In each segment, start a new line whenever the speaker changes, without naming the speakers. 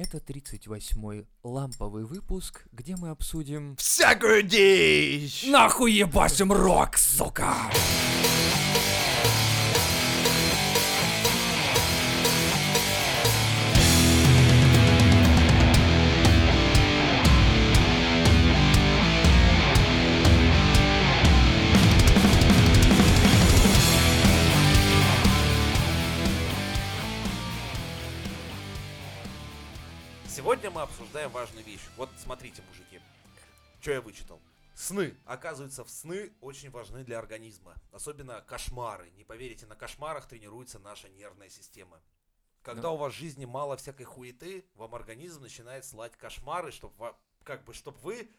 Это 38-й ламповый выпуск, где мы обсудим...
Всякую дичь!
Нахуй ебашим рок, сука!
Сегодня обсуждаем важную вещь. Вот смотрите, мужики, что я вычитал. Сны. Оказывается, в сны очень важны для организма. Особенно кошмары. Не поверите, на кошмарах тренируется наша нервная система. Когда
Ну.
у вас в жизни мало всякой хуеты, вам организм начинает слать кошмары, чтобы как бы, чтобы вы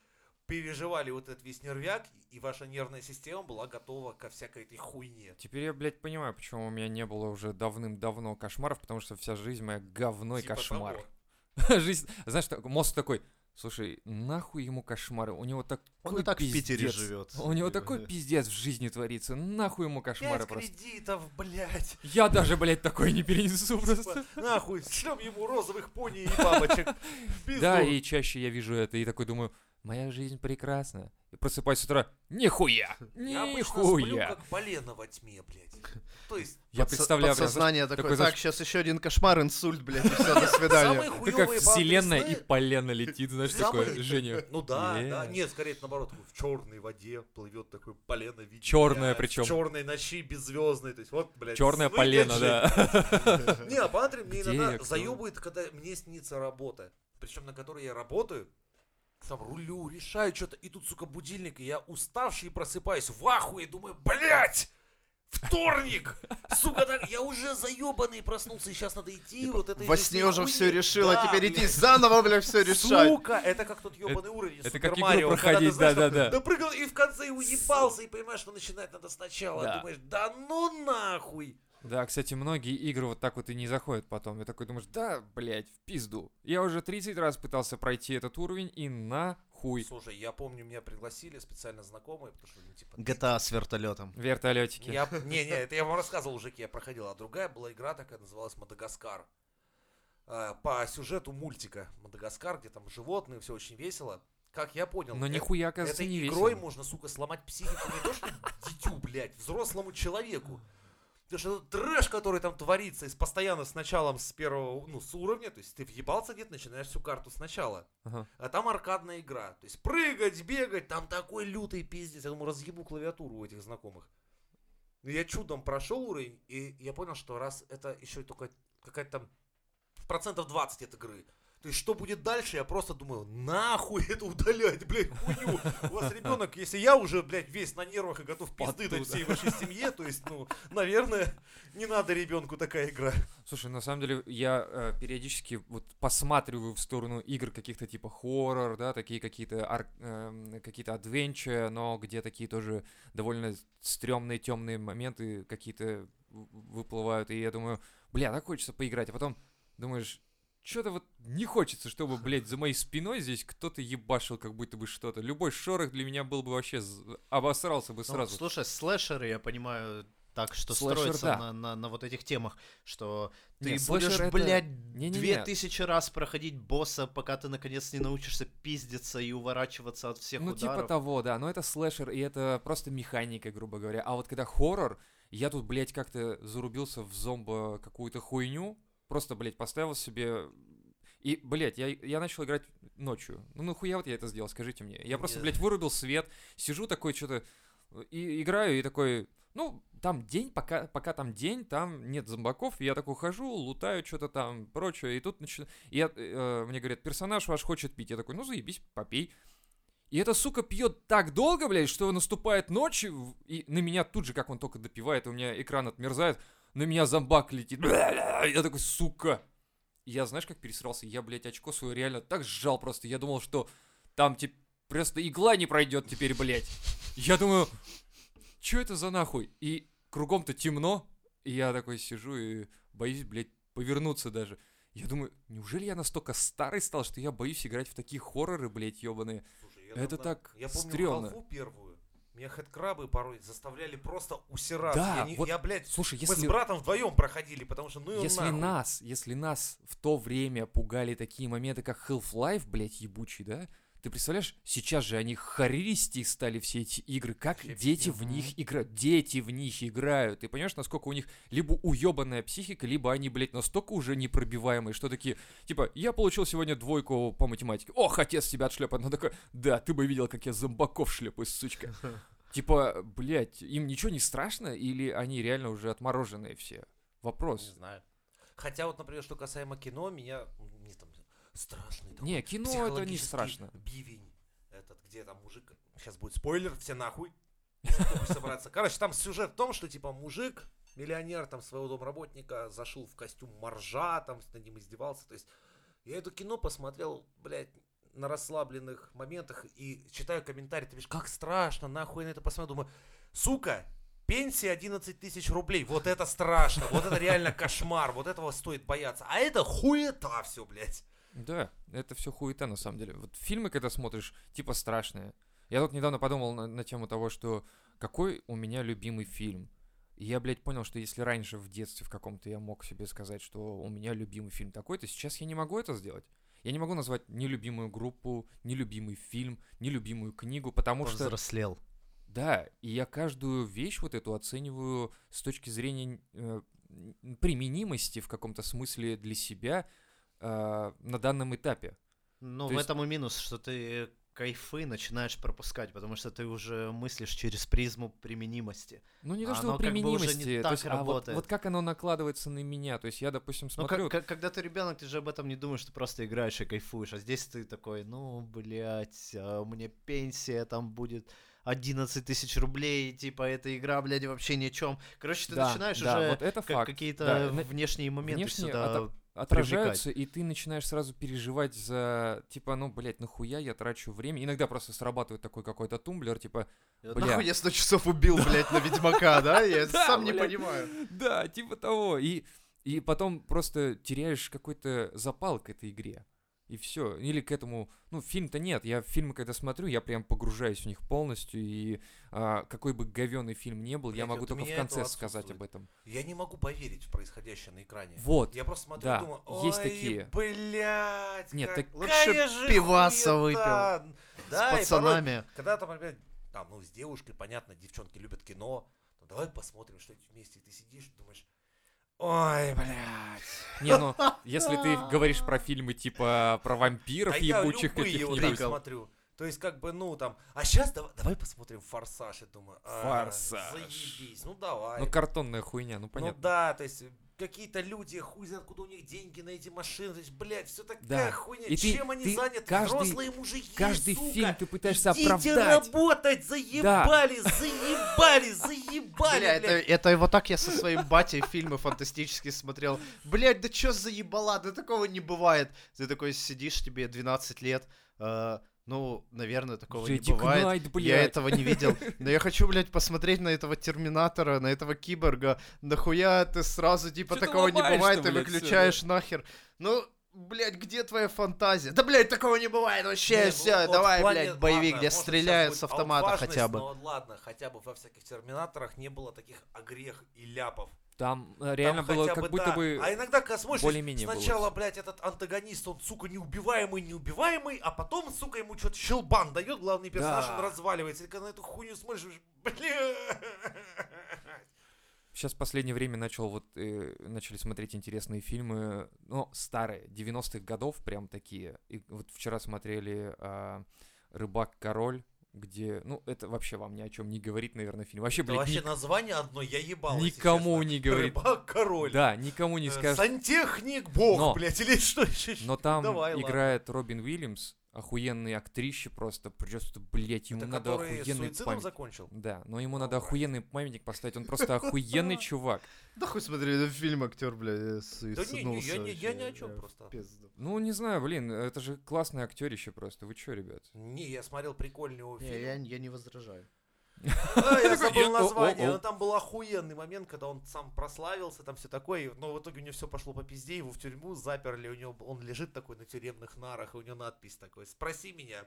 переживали вот этот весь нервяк, и ваша нервная система была готова ко всякой этой хуйне.
Теперь я, блядь, понимаю, почему у меня не было уже давным-давно кошмаров, потому что вся жизнь моя говно и
Типа
кошмар.
того.
Жизнь, знаешь, мозг такой, слушай, нахуй ему кошмары, у него такой
Он и так в Питере
пиздец.
живет.
У него такой пиздец в жизни творится, нахуй ему кошмары
Пять
просто.
кредитов, блядь.
Я даже, блядь, такой не перенесу просто.
Типа, нахуй, шлем ему розовых пони и бабочек.
Да, и чаще я вижу это и такой думаю, моя жизнь прекрасна. И просыпаюсь с утра, нихуя,
Я
нихуя.
как полено во тьме, блядь. То есть,
Я представляю,
Подсознание такое,
такой,
так,
знаешь,
сейчас еще один кошмар, инсульт, блядь, и все, до свидания.
Ты как вселенная и полено летит, знаешь, такое, Женя.
Ну да, да. Нет, скорее наоборот, такой в черной воде плывет такой полено
причём.
В черной ночи беззвездной. То есть вот, блядь.
Черное полено, да.
Не, а мне
я,
иногда заебывает, когда мне снится работа. Причем на которой я работаю. Там рулю, решаю что-то, и тут, сука, будильник, и я уставший просыпаюсь в ахуе, думаю, блядь! Вторник! Сука, так, я уже заебанный проснулся, и сейчас надо идти, вот это...
Во сне уже все решил, а
Да,
теперь идти
блядь.
заново, блядь, все решать.
Сука, это как тот ебаный уровень
это
Супер
как игру
Марио, когда ты,
проходить, да-да-да.
Допрыгал и в конце уебался, и понимаешь, что начинать надо сначала.
Да.
Думаешь, да ну нахуй.
Да, кстати, многие игры вот так вот и не заходят потом. Я такой думаешь, да, блядь, в пизду. Я уже 30 раз пытался пройти этот уровень и нахуй.
Слушай, я помню, меня пригласили специально знакомые, потому что, ну, типа...
GTA с вертолетом.
Вертолетики.
Я, не, не, это я вам рассказывал уже, я проходил. А другая была игра такая, называлась Мадагаскар. А, По сюжету мультика Мадагаскар, где там животные, все очень весело. Как я понял,
Но
э-
нихуя, оказывается,
этой
не
игрой
весело.
можно, сука, сломать психику не то что дитю, блядь, взрослому человеку. Потому что этот трэш, который там творится, и с постоянно с началом с первого, ну, с уровня, то есть ты въебался где-то, начинаешь всю карту сначала.
Ага.
А там аркадная игра. То есть прыгать, бегать, там такой лютый пиздец. Я думаю, разъебу клавиатуру у этих знакомых. Но я чудом прошел уровень, и я понял, что раз это еще и только какая-то там процентов 20 от игры. То есть, что будет дальше, я просто думаю, нахуй это удалять, блядь, хуйню. У вас ребенок, если я уже, блядь, весь на нервах и готов пизды дать всей вашей семье, то есть, ну, наверное, не надо ребенку такая игра.
Слушай, на самом деле я э, периодически вот посматриваю в сторону игр каких-то типа хоррор, да, такие какие-то ар- эм, какие-то адвенча, но где такие тоже довольно стрёмные темные моменты какие-то выплывают, и я думаю, бля, так хочется поиграть, а потом думаешь, что-то вот не хочется, чтобы, блядь, за моей спиной здесь кто-то ебашил, как будто бы что-то. Любой шорох для меня был бы вообще обосрался бы
Ну,
сразу.
слушай, слэшеры, я понимаю, так что
Слэшер,
строятся
да.
на, на, на вот этих темах, что ты
Не,
будешь,
это-
блядь,
Не-не-не.
две тысячи раз проходить босса, пока ты наконец не научишься пиздиться и уворачиваться от всех
Ну,
ударов.
типа того, да. Но это слэшер, и это просто механика, грубо говоря. А вот когда хоррор, я тут, блядь, как-то зарубился в зомбо какую-то хуйню. Просто, блядь, поставил себе... И, блядь, я, я начал играть ночью. Ну, нахуя вот я это сделал, скажите мне. Я просто, блядь, вырубил свет, сижу такой что-то и играю, и такой... Ну, там день, пока, пока там день, там нет зомбаков, я такой хожу, лутаю что-то там, прочее, и тут начинаю... Я, э, мне говорят, персонаж ваш хочет пить. Я такой, ну, заебись, попей. И эта сука пьет так долго, блядь, что наступает ночь, и на меня тут же, как он только допивает, у меня экран отмерзает, на меня зомбак летит. Я такой, сука. Я, знаешь, как пересрался? Я, блядь, очко свое реально так сжал просто. Я думал, что там, типа, просто игла не пройдет теперь, блядь. Я думаю, что это за нахуй? И кругом-то темно, и я такой сижу и боюсь, блядь, повернуться даже. Я думаю, неужели я настолько старый стал, что я боюсь играть в такие хорроры, блядь, ебаные?
Слушай, я
Это
давно-
так
Я помню
стрёмно.
первую. Меня хэдкрабы порой заставляли просто усираться.
Да,
я, не-
вот
я, блядь,
Слушай,
мы с
если,
братом вдвоем проходили, потому что ну его
если
нахуй.
нас, если нас в то время пугали такие моменты, как Half-Life, блядь, ебучий, да? Ты представляешь, сейчас же они харисти стали все эти игры, как
Вообще
дети в них играют, дети в них играют. Ты понимаешь, насколько у них либо уебанная психика, либо они, блядь, настолько уже непробиваемые, что такие, типа, я получил сегодня двойку по математике. Ох, отец тебя отшлепает. Она такая, да, ты бы видел, как я зомбаков шлепаю, сучка. Типа, блядь, им ничего не страшно, или они реально уже отмороженные все?
Не
Вопрос.
знаю. Хотя вот, например, что касаемо кино, меня не страшный такой
Не, кино это не страшно.
бивень. Этот, где там мужик... Сейчас будет спойлер, все нахуй. Собраться. Короче, там сюжет в том, что типа мужик, миллионер там своего домработника, зашел в костюм моржа, там над ним издевался. То есть я это кино посмотрел, блядь, на расслабленных моментах и читаю комментарии, ты видишь, как страшно, нахуй на это посмотрел. Думаю, сука, пенсия 11 тысяч рублей, вот это страшно, вот это реально кошмар, вот этого стоит бояться. А это хуета все, блядь.
Да, это все хуета на самом деле. Вот фильмы, когда смотришь, типа страшные. Я тут недавно подумал на, на тему того, что какой у меня любимый фильм. И я, блядь, понял, что если раньше в детстве в каком-то я мог себе сказать, что у меня любимый фильм такой-то, сейчас я не могу это сделать. Я не могу назвать ни любимую группу, ни любимый фильм, ни любимую книгу, потому что...
Повзрослел.
Да, и я каждую вещь вот эту оцениваю с точки зрения э, применимости в каком-то смысле для себя э, на данном этапе.
Ну,
То
в
есть-
этом и минус, что ты кайфы начинаешь пропускать, потому что ты уже мыслишь через призму применимости.
Ну не то,
А
что
оно как бы уже не
применимости,
так
есть, а вот,
работает.
вот как оно накладывается на меня. То есть я, допустим,
Ну,
смотрю...
как- как- когда ты ребенок, ты же об этом не думаешь, ты просто играешь и кайфуешь. А здесь ты такой, ну, блядь, а у меня пенсия там будет 11 тысяч рублей, типа, эта игра, блядь, вообще ни о чем. Короче, ты
Да,
начинаешь
да,
уже
вот это
как- какие-то
Да,
внешние моменты
внешние
сюда
ото- отражаются, и ты начинаешь сразу переживать за, типа, ну, блядь, нахуя я трачу время. Иногда просто срабатывает такой какой-то тумблер, типа, бля.
Нахуй я 100 часов убил, блядь, на Ведьмака, да? Я сам не понимаю.
да, типа того. И, и потом просто теряешь какой-то запал к этой игре. И все. Или к этому... Ну, фильм-то нет. Я фильмы, когда смотрю, я прям погружаюсь в них полностью. И а, какой бы говёный фильм не был, я
Блядь,
могу
вот у
только в конце сказать об этом.
Я не могу поверить в происходящее на экране.
Вот.
Я просто смотрю
да,
и думаю, ой,
есть такие.
блядь,
Нет, так-
Лучше
же
пиваса
хуета.
С
Да, порой,
пацанами.
когда там, например, там, ну, с девушкой, понятно, девчонки любят кино, ну, давай посмотрим что-нибудь вместе. И ты сидишь думаешь, ой, блядь.
Не, ну, если ты говоришь про фильмы типа про вампиров
А я
ебучих каких-нибудь.
так смотрю. То есть, как бы, ну, там, а сейчас давай, давай посмотрим «Форсаж», я думаю. а,
«Форсаж».
Заебись, ну давай.
Ну, картонная хуйня, ну
Ну
понятно.
да, то есть какие-то люди, хуй знает, откуда у них деньги на эти машины, то есть, блядь, все такая
Да.
хуйня,
И ты-
чем они
ты
заняты,
каждый-
взрослые мужики,
Каждый
сука,
фильм ты пытаешься
идите
оправдать.
работать, заебали, заебали, заебали,
Бля, это,
блядь.
это вот так я со своим батей фильмы фантастические смотрел. Блять, да чё за ебала, да такого не бывает. Ты такой сидишь, тебе 12 лет, э, ну, наверное, такого не
Джеди
бывает.
Кнайт,
Я этого не видел. Но я хочу, блядь, посмотреть на этого Терминатора, на этого Киборга. Нахуя ты сразу, типа,
Чё
такого не бывает, ты выключаешь нахер. Ну, блядь, где твоя фантазия? Да, блядь, такого не бывает вообще,
Не, ну,
все,
вот
давай,
плане-
блядь, боевик,
ладно,
где стреляют с автомата хотя бы.
Но ладно, хотя бы во всяких терминаторах не было таких огрех и ляпов.
Там э, реально
Там
было как
бы,
будто
да.
бы...
А иногда, когда смотришь,
более-менее было
сначала,
всё.
блядь, этот антагонист, он, сука, неубиваемый, неубиваемый, а потом, сука, ему что-то щелбан дает, главный персонаж,
Да.
он разваливается. И когда на эту хуйню смотришь, думаешь, бля.
Сейчас в последнее время начал вот э, начали смотреть интересные фильмы, ну старые 90-х годов прям такие. И вот вчера смотрели а, Рыбак король, где, ну это вообще вам ни о чем не говорит, наверное, фильм. Вообще, блядь,
вообще
ник-
название одно, я ебал.
никому не говорит.
Рыбак король.
Да, никому не
Э,
скажет.
Сантехник бог,
Но-
блядь, или что еще?
Но там
Давай, ладно.
играет Робин Уильямс, охуенный актрище просто, просто, блядь, ему
Это
надо охуенный памятник.
закончил?
Да, но ему надо
Alright.
охуенный памятник поставить, он просто охуенный чувак.
Да хуй смотри, это фильм актер, бля,
Да не, не,
суициднулся
я, не, я ни о чем просто.
Ну, не знаю, блин, это же классный актерище просто. Вы чё, ребят?
Не, я смотрел прикольный его фильм.
я не возражаю.
А, я забыл название, но там был охуенный момент, когда он сам прославился, там все такое, но в итоге у него все пошло по пизде, его в тюрьму заперли, у него он лежит такой на тюремных нарах, и у него надпись такой, спроси меня,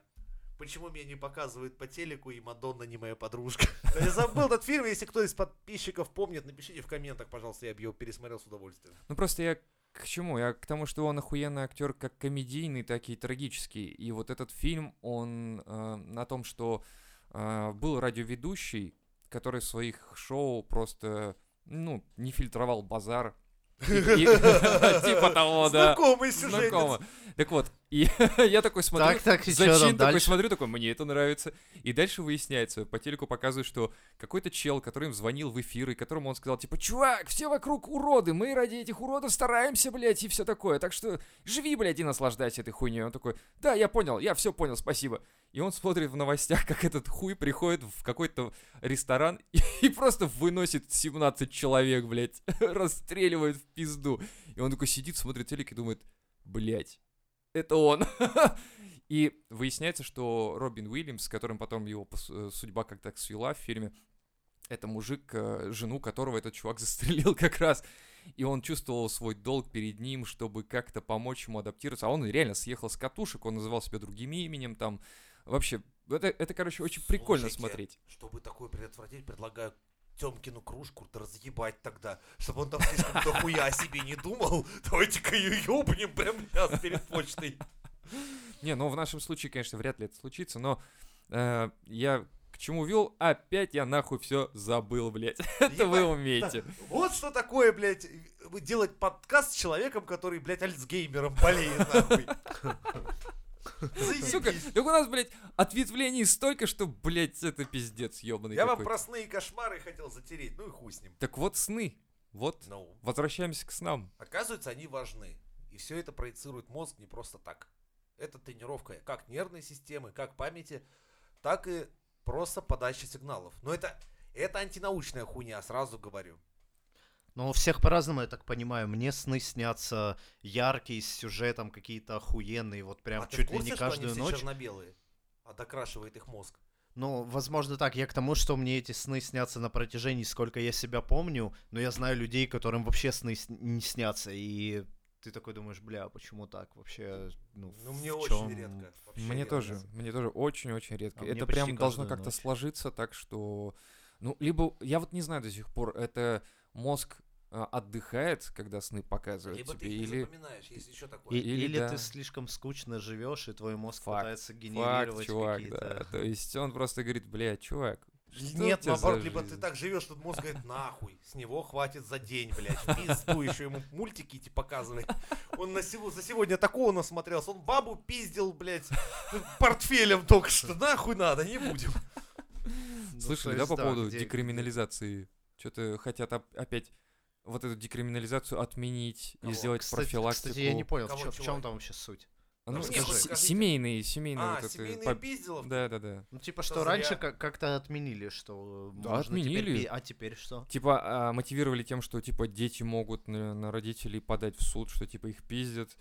почему меня не показывают по телеку, и Мадонна не моя подружка. Я забыл этот фильм, если кто из подписчиков помнит, напишите в комментах, пожалуйста, я бы его пересмотрел с удовольствием.
Ну просто я к чему? Я к тому, что он охуенный актер как комедийный, так и трагический. И вот этот фильм, он э, на том, что был радиоведущий, который в своих шоу просто, ну, не фильтровал базар. Типа того, да.
Знакомый сюжет.
Так вот, и я такой смотрю,
Так, так, там
такой смотрю, такой, мне это нравится. И дальше выясняется, по телеку показывают, что какой-то чел, который им звонил в эфир, и которому он сказал, типа, чувак, все вокруг уроды, мы ради этих уродов стараемся, блядь, и все такое. Так что живи, блядь, и наслаждайся этой хуйней. Он такой, да, я понял, я все понял, спасибо. И он смотрит в новостях, как этот хуй приходит в какой-то ресторан и, и просто выносит 17 человек, блядь, расстреливает в пизду. И он такой сидит, смотрит телек и думает, блядь, это он. И выясняется, что Робин Уильямс, с которым потом его э, судьба как-то свела в фильме, это мужик, э, жену которого этот чувак застрелил как раз. И он чувствовал свой долг перед ним, чтобы как-то помочь ему адаптироваться. А он реально съехал с катушек, он называл себя другим именем там. Вообще, это, это короче, очень прикольно
Слушайте,
смотреть.
Чтобы такое предотвратить, предлагаю Тёмкину кружку разъебать тогда, чтобы он там слишком дохуя о себе не думал. Давайте-ка ее ёбнем прямо сейчас перед почтой.
Не, ну в нашем случае, конечно, вряд ли это случится, но э, я к чему вел? Опять я нахуй все забыл, блядь. Это вы умеете.
Вот что такое, блядь, делать подкаст с человеком, который, блядь, альцгеймером болеет, нахуй.
Сука, так у нас, блядь, ответвлений столько, что, блядь, это пиздец ебаный
Я вам про сны и кошмары хотел затереть, ну и хуй с ним.
Так вот сны. Вот,
Ну,
возвращаемся к снам.
оказывается, они важны. И все это проецирует мозг не просто так. Это тренировка как нервной системы, как памяти, так и просто подачи сигналов. Но это, это антинаучная хуйня, сразу говорю.
Ну, у всех по-разному, я так понимаю. Мне сны снятся яркие, с сюжетом какие-то охуенные, вот прям
а ты в
чуть ли
курсе,
не
что они
каждую
все
ночь.
черно-белые? А докрашивает их мозг.
Ну, возможно, так. Я к тому, что мне эти сны снятся на протяжении, сколько я себя помню, но я знаю людей, которым вообще сны не снятся, и ты такой думаешь, бля, почему так вообще? Ну,
Ну, мне
в
очень
чём?»
редко. вообще
Мне
редко.
тоже, мне тоже очень-очень редко.
А
это прям должно
каждую
как-то
ночь.
сложиться так, что... Ну, либо, я вот не знаю до сих пор, это мозг отдыхает, когда сны показывают
Либо ты
тебе,
не
или...
запоминаешь, есть еще такое.
И-
Или
или
да.
ты слишком скучно живешь, и твой мозг
Факт.
пытается
Факт,
генерировать
чувак,
какие-то...
да. То есть он просто говорит, бля, чувак, что
Нет, наоборот,
за
либо ты
жизнь?»
так живешь, что мозг говорит, нахуй, с него хватит за день, блядь, пизду еще ему мультики эти показывать. Он на сего, за сегодня такого насмотрелся, он бабу пиздил, блядь, портфелем только что, нахуй надо, не будем.
Ну,
Слышали, да,
есть,
по поводу
где-
декриминализации? Что-то хотят оп- опять вот эту декриминализацию отменить и
Кого?
сделать
Кстати,
профилактику.
кстати, я не понял, в
Кого,
чё- в
чего?
чем там вообще суть?
А, Ну,
Расскажи.
с-
Скажите.
семейные, семейные
А,
вот это.
семейные
по-
пизделов?
Да, да, да.
Ну, типа,
Что
что раньше как- как-то отменили, что
Да,
можно теперь
отменили.
пи- А теперь что?
Типа а, мотивировали тем, что типа дети могут на, на родителей подать в суд, что типа их пиздят.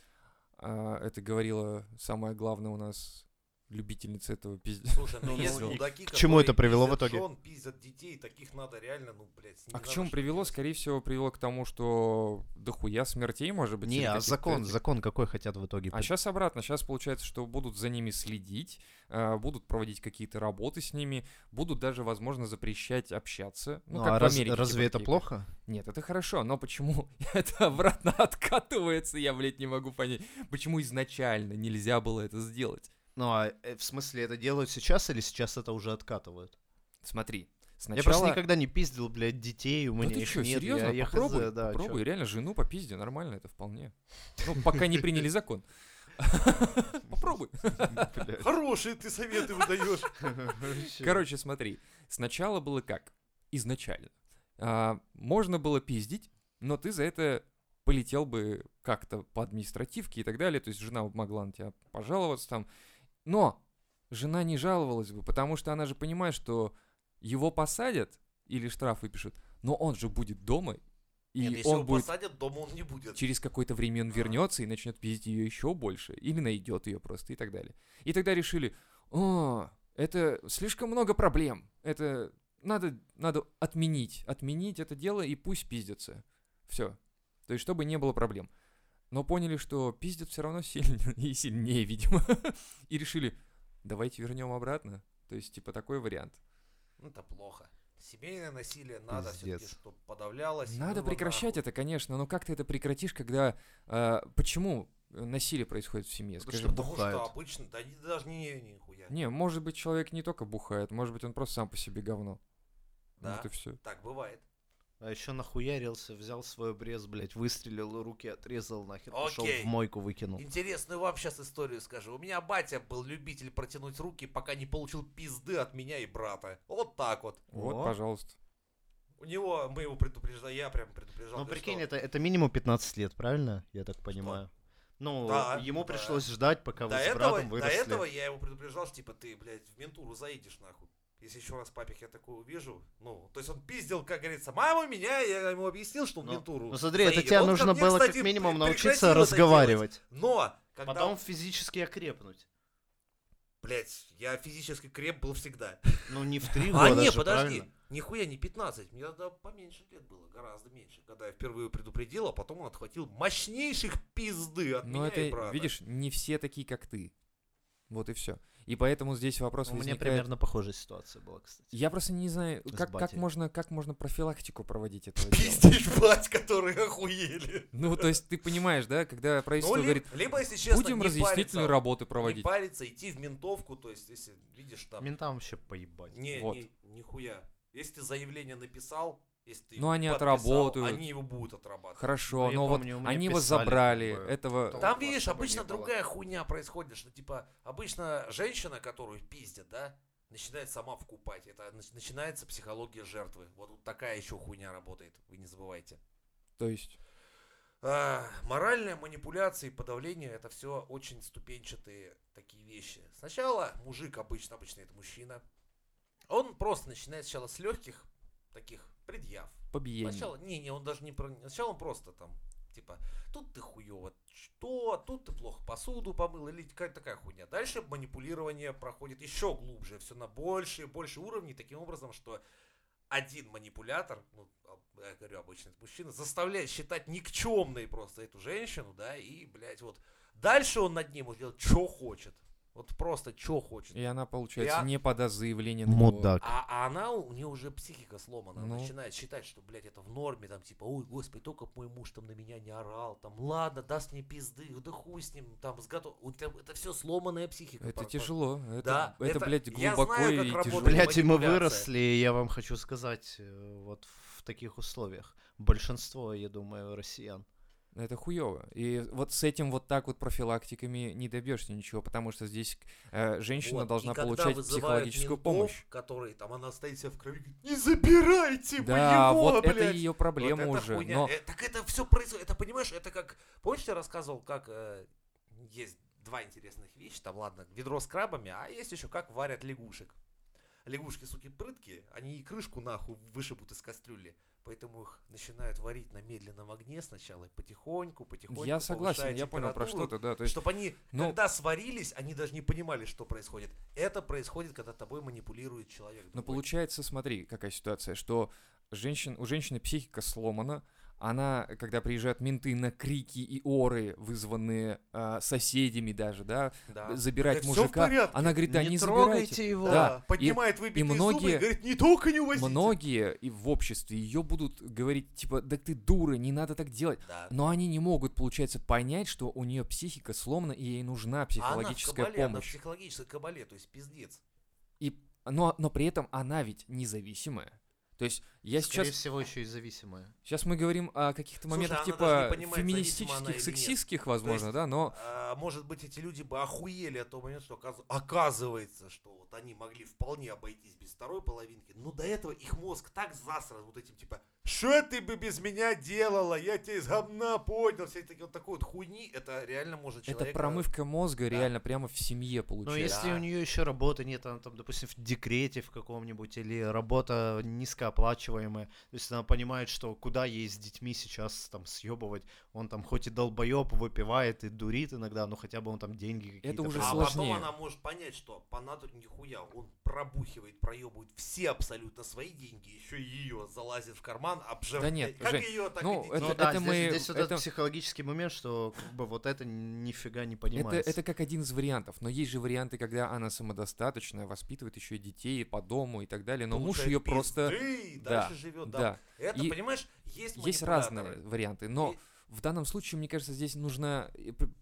А, это говорила самая главная у нас любительница этого пиздец.
Слушай, ну
ну,
мудаки,
к чему это привело в итоге?
жен, пиздят детей, таких надо реально, ну, блядь,
А к чему привело? Скорее всего, привело к тому, что дохуя смертей, может быть.
Не, а закон,
этих-
закон какой хотят в итоге?
А сейчас обратно. Сейчас получается, что будут за ними следить, а, будут проводить какие-то работы с ними, будут даже, возможно, запрещать общаться. Ну,
Ну,
как
а
в
раз-
Америке,
разве
типа,
это плохо?
Нет, это хорошо, но почему это обратно откатывается, я, блядь, не могу понять. Почему изначально нельзя было это сделать?
Ну, а э, в смысле это делают сейчас или сейчас это уже откатывают?
Смотри, сначала...
Я просто никогда не пиздил, блядь, детей, у меня
ты
их
что,
нет.
серьезно?
я, я
попробуй,
хз, да,
попробуй,
чё.
реально, жену по пизде, нормально это вполне. Ну, пока не приняли закон. Попробуй.
Хорошие ты советы выдаешь.
Короче, смотри, сначала было как? Изначально. А, можно было пиздить, но ты за это полетел бы как-то по административке и так далее. То есть жена могла на тебя пожаловаться там. Но жена не жаловалась бы, потому что она же понимает, что его посадят или штраф выпишут, но он же будет дома, и
Нет, если
он
его
будет
посадят, дома он не будет.
через какое-то время он вернется и начнет пиздить ее еще больше, или найдет ее просто и так далее. И тогда решили, о, это слишком много проблем, это надо, надо отменить, отменить это дело и пусть пиздятся. Все. То есть, чтобы не было проблем. Но поняли, что пиздят все равно сильнее и сильнее, видимо. И решили, давайте вернем обратно. То есть, типа, такой вариант.
Ну, это плохо. Семейное насилие надо все-таки, чтобы подавлялось.
Надо прекращать
нахуй.
это, конечно, но как ты это прекратишь, когда... э, почему насилие происходит в семье?
Потому
Скажи.
что
Потому
бухают.
что обычно, да не- даже не нихуя.
Не, может быть, человек не только бухает, может быть, он просто сам по себе говно.
Да.
Вот и все.
Так бывает.
А еще нахуярился, взял свой обрез, блядь, выстрелил, руки отрезал, нахер, пошел
Окей.
в мойку выкинул.
Интересную вам сейчас историю скажу. У меня батя был любитель протянуть руки, пока не получил пизды от меня и брата. Вот так вот.
Вот,
О.
пожалуйста.
У него, мы его предупреждали, я прям предупреждал.
Ну, прикинь,
что
это, это минимум 15 лет, правильно? Я так понимаю. Ну,
Да,
ему
да.
пришлось ждать, пока
До
вы с
этого,
братом
до
выросли.
этого я его предупреждал, что типа ты, блядь, в ментуру заедешь нахуй. Если еще раз папик я такое увижу, ну, то есть он пиздил, как говорится, маму меня, я ему объяснил, что в
Ну,
ментуру
Ну смотри, это тебе
Он
нужно
мне,
было
кстати,
как минимум научиться разговаривать.
делать. Но, когда,
Потом физически окрепнуть.
блядь, я физически креп был всегда.
Ну, не в три
А,
года
не,
же,
подожди,
правильно?
нихуя не 15, мне тогда поменьше лет было, гораздо меньше, когда я впервые предупредил, а потом он отхватил мощнейших пизды от
Но
меня
это,
и брата.
видишь, не все такие, как ты. Вот и все. И поэтому здесь вопрос
У меня
возникает...
примерно похожая ситуация была, кстати.
Я просто не знаю, как, как, можно, как можно профилактику проводить этого дела.
Пиздишь, бать, которые охуели.
Ну, то есть ты понимаешь, да, когда
Ну,
правительство
ли-
говорит,
либо, если честно,
будем
не
разъяснительные
париться,
работы
Не
проводить.
париться, идти в ментовку, то есть, если видишь там...
Ментам вообще поебать.
Не,
Вот.
не, нихуя. Если ты заявление написал, если ты
Ну, они
подписал,
отработают.
они его будут отрабатывать.
Хорошо,
Ну,
но вот
помню, меня
они его забрали,
бы,
этого...
Там
видишь, обычно
было.
другая хуйня происходит, что, типа, обычно женщина, которую пиздят, да, начинает сама вкупать. Это нач- начинается психология жертвы. Вот, вот такая еще хуйня работает, вы не забывайте.
То есть,
А, моральная манипуляция и подавление это все очень ступенчатые такие вещи. Сначала мужик обычно, обычно это мужчина. Он просто начинает сначала с легких таких предъяв.
побиение.
Сначала, не, не, он даже не про... Сначала он просто там, типа, тут ты хуево, что, тут ты плохо посуду помыл, или какая-то такая хуйня. Дальше манипулирование проходит еще глубже, все на больше и больше уровней, таким образом, что один манипулятор, ну, я говорю обычно, это мужчина, заставляет считать никчемной просто эту женщину, да, и, блядь, вот. Дальше он над ним может делать, что хочет. Вот просто, что хочет.
И она, получается,
Я-
не подаст заявление на него.
Мудак.
А, а она, у нее уже психика сломана. Она
Ну.
начинает считать, что, блядь, это в норме, там, типа, ой, господи, только мой муж там на меня не орал, там, ладно, даст мне пизды, да хуй с ним, там, с готов... Вот Это, это все сломанная психика.
Это
пар- пар-
тяжело. Это,
Да,
это,
это-
блядь,
я
глубоко
знаю,
и тяжело.
Блять, и мы выросли, я вам хочу сказать, э, вот в таких условиях. Большинство, я думаю, россиян.
Это хуево. И вот с этим вот так вот профилактиками не добьешься ничего, потому что здесь э, женщина
Вот,
должна
и
получать психологическую
ментов,
помощь.
которые там, она стоит вся в крови, говорит, не забирайте
Да,
моего,
вот это
блядь!»
ее
Вот
проблема
это
уже.
хуйня.
Но
Э, так это все происходит. Это понимаешь, это как. Помнишь, я рассказывал, как э, есть два интересных вещи. Там, ладно, ведро с крабами, а есть еще как варят лягушек. Лягушки, суки, прыткие, они и крышку нахуй вышибут из кастрюли. Поэтому их начинают варить на медленном огне сначала, и потихоньку, потихоньку.
я согласен, я понял про что-то, да. То есть,
Чтобы они,
ну-
когда сварились, они даже не понимали, что происходит. Это происходит, когда тобой манипулирует человек.
но
другой.
получается, смотри, какая ситуация, что женщин, у женщины психика сломана, она, когда приезжают менты на крики и оры, вызванные а, соседями даже, да,
Да.
забирать
Говорит, «Всё в
мужика, она говорит, да
не
не
трогайте
забирайте.
его.
Да, и-
поднимает выбитые зубы
многие-
и говорит, не только не увозите.
Многие и в обществе ее будут говорить, типа, да ты дура, не надо так делать.
Да.
Но они не могут, получается, понять, что у нее психика сломана, и ей нужна
А она в
психологическая
кабале, она в
помощь.
психологической кабале, то есть пиздец.
И, но, но при этом она ведь независимая. То есть я
Скорее
сейчас,
всего, еще и зависимая.
сейчас мы говорим о каких-то моментах типа
понимает,
феминистических, сексистских, возможно,
есть-
да, но
А, может быть, эти люди бы охуели от того момента, что оказ- оказывается, что вот они могли вполне обойтись без второй половинки, но до этого их мозг так засран вот этим, типа, что ты бы без меня делала, я тебя из говна поднял, все такие вот такой вот хуйни, это реально может человека...
это промывка мозга реально прямо в семье
Но
получается.
если
Да.
у нее еще работы нет, она там, допустим, в декрете в каком-нибудь, или работа низкооплачиваемая, оплачиваемое. То есть она понимает, что куда ей с детьми сейчас там съебывать. Он там хоть и долбоеб выпивает и дурит иногда, но хотя бы он там деньги какие-то.
уже
а
сложнее.
потом она может понять, что по натуре нихуя, он пробухивает, проебывает все абсолютно свои деньги, еще и ее залазит в карман, обжав.
Да нет,
как
Жень,
ее, так
ну,
и
это-
Ну да,
это
здесь,
мы-
здесь вот
это-
этот психологический момент, что как бы вот это нифига не
Это,
понимается.
это как один из вариантов. Но есть же варианты, когда она самодостаточная, воспитывает еще и детей по дому и так далее. Но муж
Получает
ее просто...
пизды и
Да,
дальше живет. Да.
Да,
Это,
И
понимаешь, есть
есть разные варианты. Но
И-
в данном случае, мне кажется, здесь нужна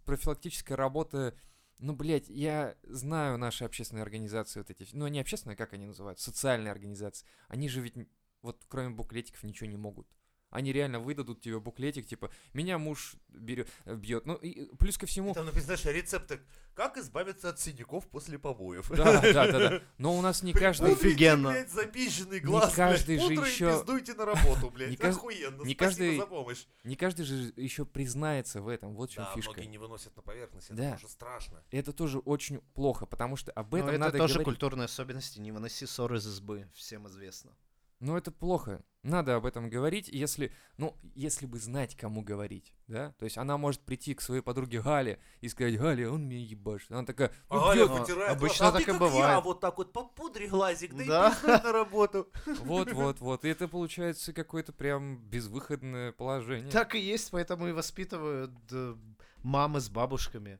профилактическая работа. Ну, блядь, я знаю наши общественные организации, вот эти, ну, не общественные, как они называются, социальные организации. Они же ведь, вот кроме буклетиков, ничего не могут. Они реально выдадут тебе буклетик, типа, меня муж берет, бьет. Ну, и плюс ко всему,
И Там написано, знаешь, рецепты. Как избавиться от синяков после побоев.
да, да, да, да. Но у нас не каждый,
Офигенно.
блядь, запищенный глаз,
каждый
блядь,
же ещё-
пиздуйте на работу, блядь.
Не
Охуенно,
не каждый-
за помощь.
не каждый же еще признается в этом. Вот в чем
Да,
фишка.
многие не выносят на поверхность, это
Да.
уже страшно.
Это тоже очень плохо, потому что об
Но
этом
это
надо
тоже
говорить.
культурные особенности. Не выноси ссоры из избы, всем известно.
Ну, это плохо. Надо об этом говорить, если, ну, если бы знать, кому говорить, да? То есть она может прийти к своей подруге Гале и сказать, Галя, он меня ебашит. Она такая,
А
ну,
Галя
бьёт».
потирает
обычно
а
так
ты
и
как я,
бывает.
вот так вот попудри глазик, да,
Да.
и на работу.
Вот, вот, вот. И это получается какое-то прям безвыходное положение.
Так и есть, поэтому и воспитывают мамы с бабушками.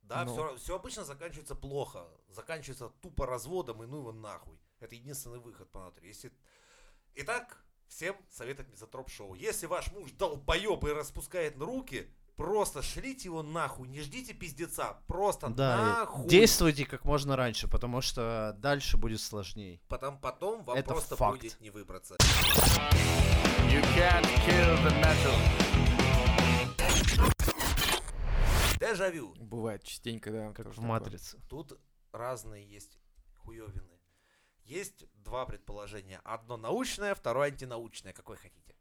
Да,
Ну.
все, обычно заканчивается плохо. Заканчивается тупо разводом, и ну его нахуй. Это единственный выход по натуре. Если... Итак, всем советует Мизотроп Шоу. Если ваш муж долбоеб и распускает на руки, просто шлите его нахуй. Не ждите пиздеца. Просто
Да,
нахуй.
действуйте как можно раньше, потому что дальше будет сложнее.
Потом, потом вам
Это
просто
факт.
будет не выбраться.
You can't kill the metal.
Дежавю.
Бывает частенько, да.
Как в
такое.
«Матрице».
Тут разные есть хуевины. Есть два предположения. Одно научное, второе антинаучное. Какое хотите?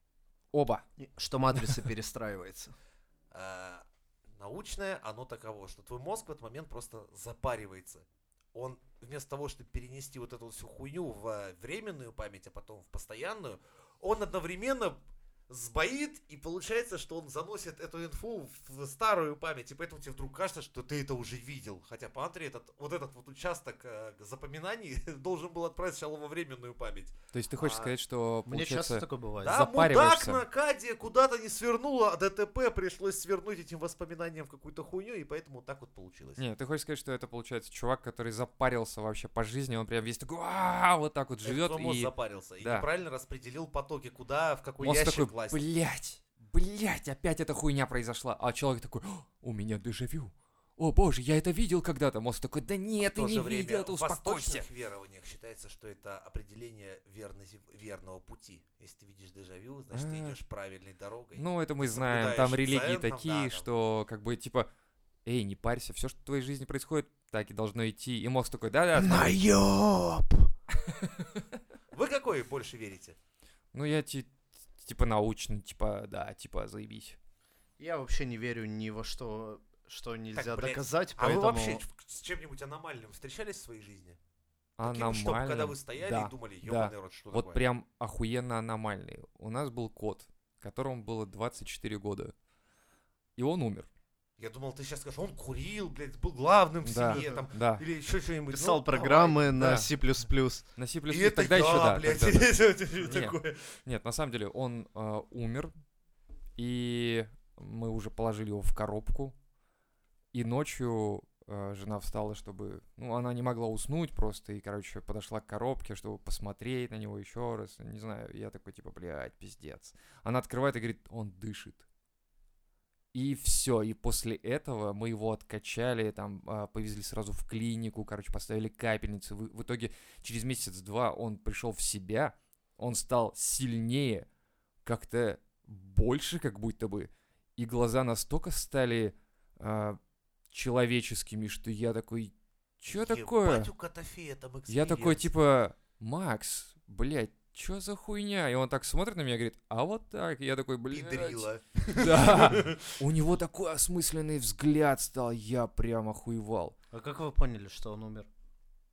Оба.
Что «Матрица» перестраивается.
Э, научное, оно таково, что твой мозг в этот момент просто запаривается. Он вместо того, чтобы перенести вот эту всю хуйню в э, временную память, а потом в постоянную, он одновременно сбоит, и получается, что он заносит эту инфу в старую память, и поэтому тебе вдруг кажется, что ты это уже видел. Хотя по Антре этот, вот этот вот участок э, запоминаний должен был отправить сначала во временную память.
То есть ты хочешь
А,
сказать, что
Мне часто такое бывает.
Да, мудак на Каде куда-то не свернул, а ДТП пришлось свернуть этим воспоминанием в какую-то хуйню, и поэтому вот так вот получилось.
Не, ты хочешь сказать, что это получается чувак, который запарился вообще по жизни, он прям весь такой, «А, вот так вот
Это
живет и
запарился и неправильно распределил потоки, куда, в какой ящик класть.
блять, блять, опять эта хуйня произошла, а человек такой, «О, у меня дежавю. О боже, я это видел когда-то. Мозг такой, да нет,
В
ты не
время
видел,
в
успокойся.
восточных верованиях считается, что это определение верности, верного пути. Если ты видишь дежавю, значит ты
А.
идешь правильной дорогой.
Ну, это мы знаем, там религии
там,
такие,
да,
что как бы типа, эй, не парься, все, что в твоей жизни происходит, так и должно идти. И мозг такой, да-да. смотри».
Наёб!
Вы какой больше верите?
Ну, я ти- типа научный, типа, да, типа, заебись.
Я вообще не верю ни во что, что нельзя
блядь,
доказать,
А вы
поэтому...
вообще с чем-нибудь аномальным встречались в своей жизни? Таким,
Аномально.
чтоб, когда вы стояли
да,
и думали,
да.
ёбаный рот, что
Вот
такое?
прям охуенно аномальный. У нас был кот, которому было 24 года. И он умер.
Я думал, ты сейчас скажешь, он курил, блядь, был главным в
Да.
семье, там,
Да.
или еще что-нибудь.
Писал
Ну,
программы
давай.
на
да.
C++.
На C++
И это
тогда
я,
еще да.
блядь,
тогда да.
это
Не.
такое.
Нет, на самом деле он э, умер, и мы уже положили его в коробку. И ночью э, жена встала, чтобы... Ну, она не могла уснуть просто, и, короче, подошла к коробке, чтобы посмотреть на него еще раз. Не знаю, я такой, типа, блядь, пиздец. Она открывает и говорит, он дышит. И все, и после этого мы его откачали, там, а, повезли сразу в клинику, короче, поставили капельницы. В, в итоге через месяц-два он пришел в себя, он стал сильнее, как-то больше как будто бы, и глаза настолько стали а, человеческими, что я такой, чё такое?
У Котофея там
Я такой, типа, Макс, блядь, чё за хуйня? И он так смотрит на меня и говорит, а вот так. И я такой, блядь.
Пидрила.
Да. У него такой осмысленный взгляд стал, я прям охуевал.
А как вы поняли, что он умер?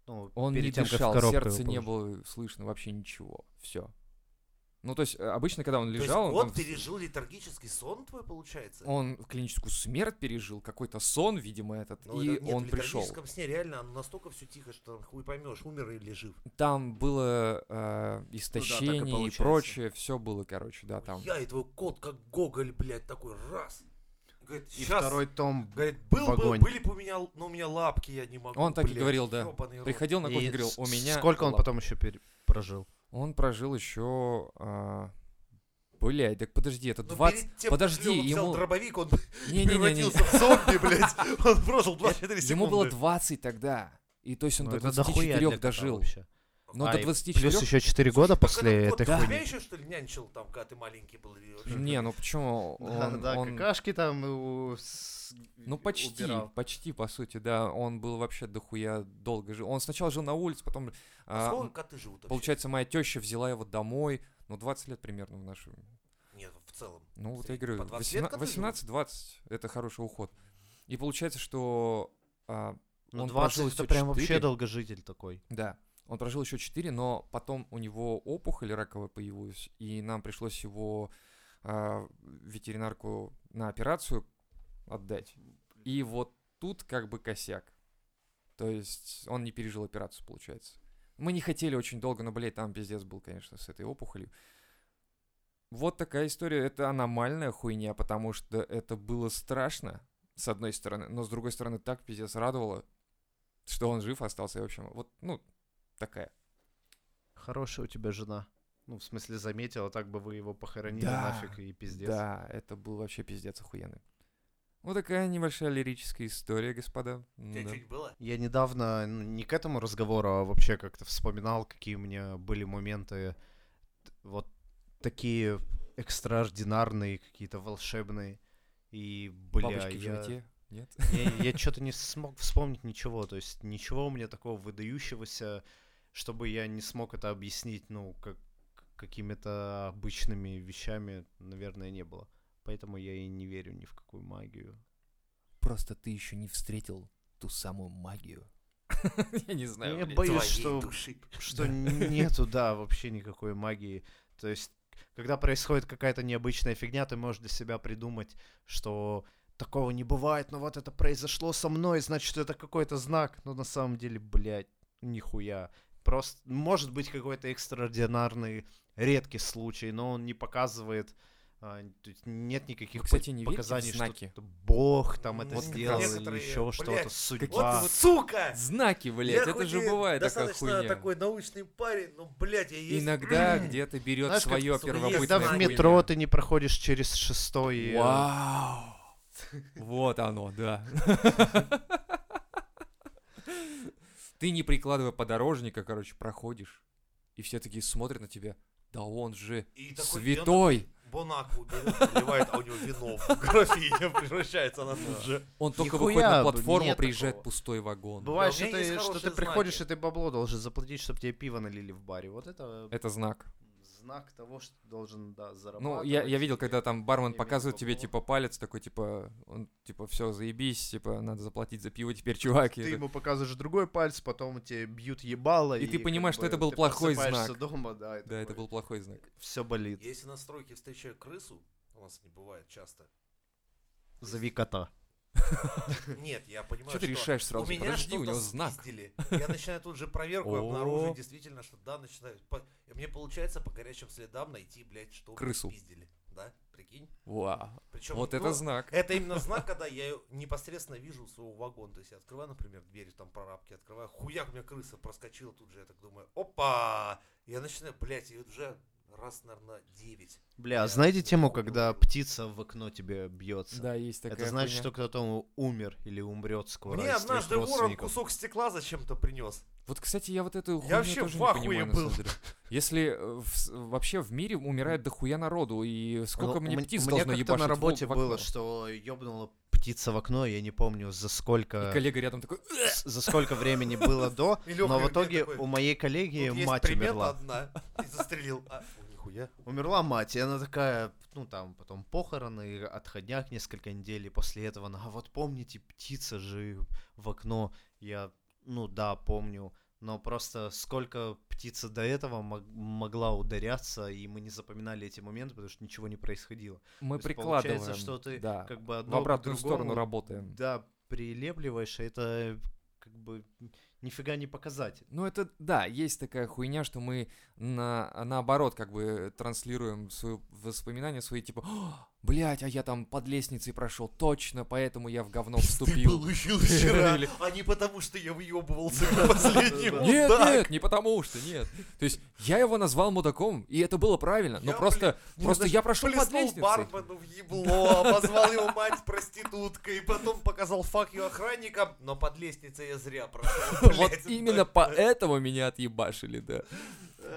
Ну,
Он
перед
не
тем,
дышал, сердце не было слышно, вообще ничего. Все. Ну, то есть, э, обычно, когда он
То есть
лежал, он,
он
в-
пережил летаргический сон твой, получается?
он клиническую смерть пережил, какой-то сон, видимо, этот,
Ну,
и
это- нет,
он
в
пришел.
летаргическом сне реально оно настолько все тихо, что там хуй поймешь, умер или жив.
Там было э, истощение и
получается.
прочее, все было, короче, да, там.
Я и твой кот, как Гоголь, блядь, такой раз. Говорит,
И
сейчас,
второй том.
говорит, был
в
бы,
огонь.
были бы у меня, но у меня лапки, я не могу.
Он так и
блядь,
говорил, да.
ёбаный рот».
Приходил на кухню и
И
говорил, у меня...
Сколько он
лап».
потом еще пере- прожил?
Он прожил еще... Блять, так подожди, это
Ну,
20...
перед тем,
подожди,
взял
ему-
дробовик, он
Не-не-не,
превратился в зомби, блядь. Он прожил 24 секунды.
ему было 20 тогда. И то есть он
Ну,
до
это дохуя
24
для кота
дожил.
вообще.
Но
А,
до
и
24...
Плюс еще 4 года
Так
после этой
тебя
хуйни.
еще, что ли, нянчил там, когда ты маленький был? вообще
Не, ну почему?
Да,
Он,
да,
он-
какашки там
Ну почти,
убирал.
почти, по сути, да. Он был вообще дохуя долго жил. Он сначала жил на улице, потом... а,
Сколько коты живут вообще?
получается, моя теща взяла его домой. Ну, 20 лет примерно в нашу...
Нет, в целом.
Ну, вот я говорю,
По 20 лет коты живут?
18-20 это хороший уход. И получается, что... а,
Ну,
он
20
прожил
это прям вообще
4.
долгожитель такой.
Да, он прожил еще 4, но потом у него опухоль раковая появилась, и нам пришлось его а, ветеринарку на операцию отдать. И вот тут как бы косяк. То есть он не пережил операцию, получается. Мы не хотели очень долго, но, блядь, там пиздец был, конечно, с этой опухолью. Вот такая история. Это аномальная хуйня, потому что это было страшно, с одной стороны, но с другой стороны так пиздец радовало, что он жив остался. И, в общем, вот, ну, такая.
Хорошая у тебя жена. Ну, в смысле, заметила, так бы вы его похоронили
Да,
нафиг и пиздец.
Да, это был вообще пиздец охуенный. Вот такая небольшая лирическая история, господа.
У тебя
Да.
чуть было?
Я недавно, ну, не к этому разговору, а вообще как-то вспоминал, какие у меня были моменты вот такие экстраординарные, какие-то волшебные. И, бля,
Бабочки в
я,
животе? Нет?
я, что-то не смог вспомнить ничего. То есть ничего у меня такого выдающегося, чтобы я не смог это объяснить, ну, как какими-то обычными вещами, наверное, не было. Поэтому я и не верю ни в какую магию.
Просто ты еще не встретил ту самую магию. Я не знаю.
Я боюсь, что что нету, да, вообще никакой магии. То есть, когда происходит какая-то необычная фигня, ты можешь для себя придумать, что такого не бывает, но вот это произошло со мной, значит, это какой-то знак. Но на самом деле, блядь, нихуя. Просто может быть какой-то экстраординарный, редкий случай, но он не показывает, а, то есть нет никаких
Вы, кстати,
по-
не
показаний,
знаки?
что Бог там это
Вот
сделал или
некоторые,
еще
блядь,
что-то,
Вот
судьба.
сука!
Знаки, блядь,
Я
это же бывает такая
достаточно
хуйня.
такой научный парень, но, блядь, я есть...
Иногда где-то берет
Знаешь, как,
свое
есть
первобытное
Когда в метро
хуйня.
ты не проходишь через шестой... э,
Вау! Вот оно, да. Ты не прикладывая подорожника, короче, проходишь, и все такие смотрят на тебя. Да он же
И
святой!
Бонакву берет, наливает, а у него вино в графине превращается она тут же.
Он только
Нихуя
выходит на платформу, приезжает
такого.
пустой вагон.
Бывает,
Да,
что ты, что
хорошие
ты приходишь, и ты бабло должен заплатить, чтобы тебе пиво налили в баре. Вот это
Это знак.
Знак того, что ты должен, да,
Ну,
зарабатывать.
я, я видел,
и
когда там бармен показывает тебе, типа, палец такой, типа, он, типа, все, заебись, типа, надо заплатить за пиво теперь, чувак. И
Ты
это-
ему показываешь другой пальц, потом тебе бьют ебало.
И ты понимаешь, что это был плохой знак.
дома, да,
Да, это был плохой знак.
Все болит.
Если на стройке встречаю крысу, у нас не бывает часто.
Зови кота.
Нет, я понимаю,
Что ты решаешь сразу?
У меня
Подожди, у него знак.
спиздили. Я начинаю тут же проверку, обнаружить действительно, что да, начинаю. по- Мне получается по горячим следам найти, блядь, что
Крысу.
спиздили. Да, прикинь.
Вау.
Причем,
Вот
ну,
это знак.
Это именно знак, когда я непосредственно вижу своего вагона. То есть я открываю, например, дверь там прорабки, открываю, хуяк, у меня крыса проскочила тут же, я так думаю, опа! Я начинаю, блядь, и уже раз, наверное, 9.
Бля, а
Я
знаете тему, когда птица в окно тебе бьется?
Да, есть такая
Это значит,
хуйня.
что кто-то умер или умрет скоро.
Мне однажды ворон кусок стекла зачем-то принес.
Вот, кстати, я вот эту хуйню
вообще
тоже
в
не
ахуе
понимаю, на
был.
Если э, в вообще в мире умирает дохуя народу, и сколько
Ну,
мне птиц
меня
должно ебашить
на
в
работе
в окно?
было, что ёбнула птица в окно, я не помню за сколько...
И коллега рядом такой...
за сколько времени было до, но в
мне
итоге у моей коллеги мать умерла.
одна. И застрелил. Нихуя.
Умерла мать, и она такая, ну там потом похороны, отходняк несколько недель, и после этого она, а вот помните, птица же в окно, я, ну да, помню, но просто сколько птица до этого мог- могла ударяться, и мы не запоминали эти моменты, потому что ничего не происходило.
Мы
есть
прикладываем,
получается, что ты
да,
Как бы
в
одно к
обратную сторону
другому,
работаем.
Да, прилепливаешь, и это как бы нифига не показатель.
Ну, это, да, есть такая хуйня, что мы на, наоборот как бы транслируем свои воспоминания свои, типа, блять, а я там под лестницей прошел, точно, поэтому я в говно вступил.
получил вчера,
Или-
а не потому, что я въебывался к последнему.
Нет, нет, не потому что, нет. То есть я его назвал мудаком, и это было правильно, но просто, просто я прошел под лестницей.
бармену в ебло, обозвал его мать проституткой, потом показал фак ее охранникам, но под лестницей я зря прошел.
Вот именно поэтому меня отъебашили, да.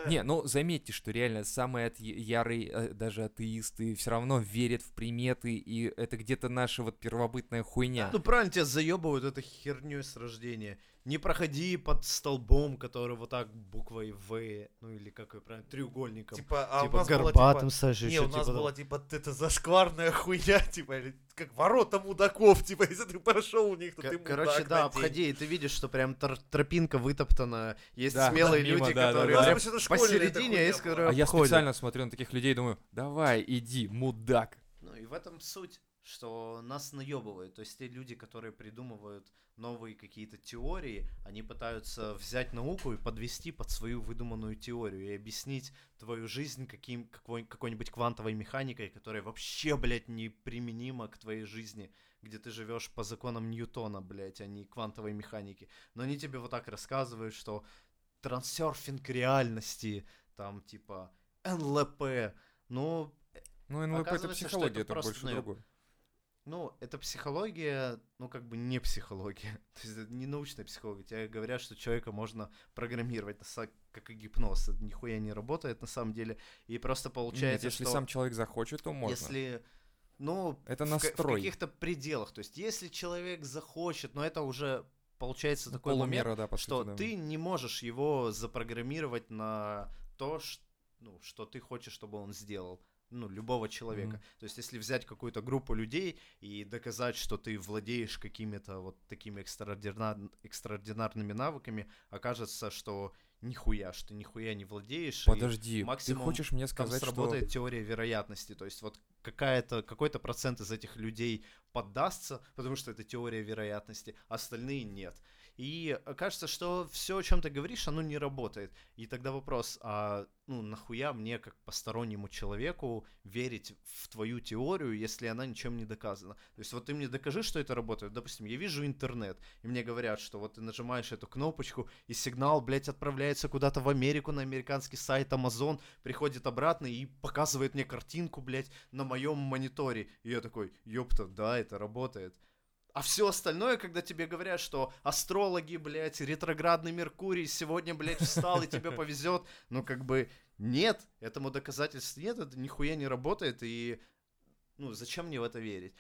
Не, ну заметьте, что реально самые от- ярые э, даже атеисты все равно верят в приметы, и это где-то наша вот первобытная хуйня.
Ну правильно, тебя заебывают этой херней с рождения. Не проходи под столбом, который вот так буквой В, ну или как ее правильно, треугольником.
Типа, а у
типа
нас было,
горбатым
типа,
Саша,
Не, у нас
типа,
была типа это зашкварная хуйня, типа, или как ворота мудаков, типа, если ты прошел у них, то
Ко-
ты
Короче,
мудак
да,
на день.
обходи, и ты видишь, что прям тор- тропинка вытоптана. Есть
Да,
смелые
да, мимо,
люди,
да, да,
которые
да.
прям
школьная эта
посередине, а есть, которые
А я
обходят.
специально смотрю на таких людей и думаю, давай, иди, мудак.
Ну и в этом суть, что нас наебывают. То есть те люди, которые придумывают новые какие-то теории, они пытаются взять науку и подвести под свою выдуманную теорию и объяснить твою жизнь каким, какой, какой-нибудь квантовой механикой, которая вообще, блядь, неприменима к твоей жизни, где ты живешь по законам Ньютона, блядь, а не квантовой механики. Но они тебе вот так рассказывают, что трансерфинг реальности, там типа НЛП, ну,
Ну, НЛП это психология,
это
больше другое.
Ну, это психология, ну, как бы не психология. То есть это не научная психология. Тебе говорят, что человека можно программировать, как и гипноз. Это нихуя не работает на самом деле. И просто
Нет,
получается,
если
что
сам человек захочет, то можно.
если... Ну,
Это
в ка- в,
настрой.
каких-то пределах. То есть если человек захочет, но это уже получается такой момент,
Полумера, да, по
что
сути, да.
ты не можешь его запрограммировать на то, ш- ну, что ты хочешь, чтобы он сделал. Ну, любого человека.
Мгм.
То есть, если взять какую-то группу людей и доказать, что ты владеешь какими-то вот такими экстраординар- экстраординарными навыками, окажется, что нихуя, что ты нихуя не владеешь.
Подожди,
максимум
ты хочешь мне
там
сказать, что...
сработает теория вероятности. То есть вот какая-то, какой-то процент из этих людей поддастся, потому что это теория вероятности, остальные нет. И кажется, что все, о чем ты говоришь, оно не работает. И тогда вопрос, а ну нахуя мне, как постороннему человеку, верить в твою теорию, если она ничем не доказана? То есть вот ты мне докажи, что это работает. Допустим, я вижу интернет, и мне говорят, что вот ты нажимаешь эту кнопочку, и сигнал, блядь, отправляется куда-то в Америку на американский сайт Amazon, приходит обратно и показывает мне картинку, блядь, на моем мониторе. И я такой, ёпта, да, это работает. А все остальное, когда тебе говорят, что астрологи, блядь, ретроградный Меркурий сегодня, блядь, встал и тебе повезет, ну как бы нет, этому доказательств нет, это нихуя не работает, и ну зачем мне в это верить?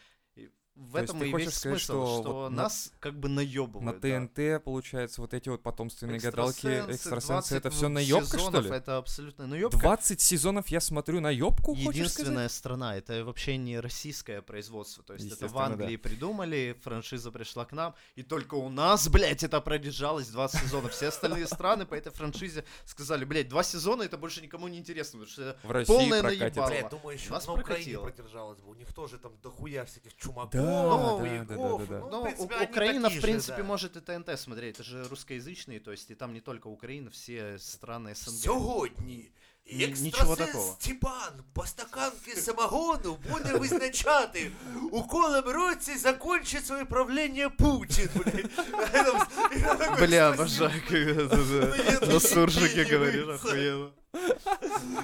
В
То есть
этом
ты
и
хочешь
весь
сказать,
смысл,
что
что,
вот на-
нас как бы
На
наебывают. да.
ТНТ, получается, вот эти вот потомственные гадалки,
Экстрасенсы,
это
20
все наебка, что
сезонов,
ли?
Это абсолютно наебка.
20 сезонов я смотрю наебку, хочешь сказать?
Единственная страна, это вообще не российское производство, то есть это в
Естественно, да.
Англии придумали, франшиза пришла к нам, и только у нас, блядь, это продержалось 20 сезонов. Все остальные страны по этой франшизе сказали, блядь, два сезона это больше никому не интересно, потому что это полное
прокатится.
наебало.
Блядь, думаю, еще
Нас
на Украине
прокатило.
продержалась бы. У них тоже там дохуя всяких чумаков,
Да,
боевиков.
да, да, да, да.
Ну,
Ну,
в принципе,
У-
они
Украина,
такие
в
же,
принципе,
да.
может и ТНТ смотреть, это же русскоязычные, то есть и там не только Украина, все страны СНГ.
Сьогодні
Ні- нічого
екстрасенс
такого.
Степан по стаканки самогону буде визначати, у колем році закончить своє правління Путін. блядь. І там- і там такой
Бля,
спасибо.
обожаю, когда ты
Ну,
на суржике
ебать,
говоришь,
ебать.
охуенно.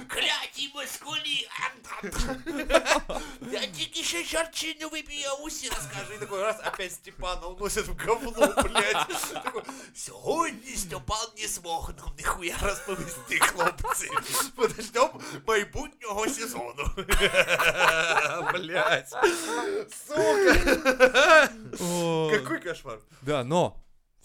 Кляті москалі! Я тільки ще чарчину вип'ю, я усі розкажу. І такой раз опять Степана уносять в говно, блядь. Такой, Сьогодні Степан не змог нам ніхуя розповісти, хлопці. Подождем майбутнього сезону. Блядь. Сука.
О,
Какой кошмар.
Да, но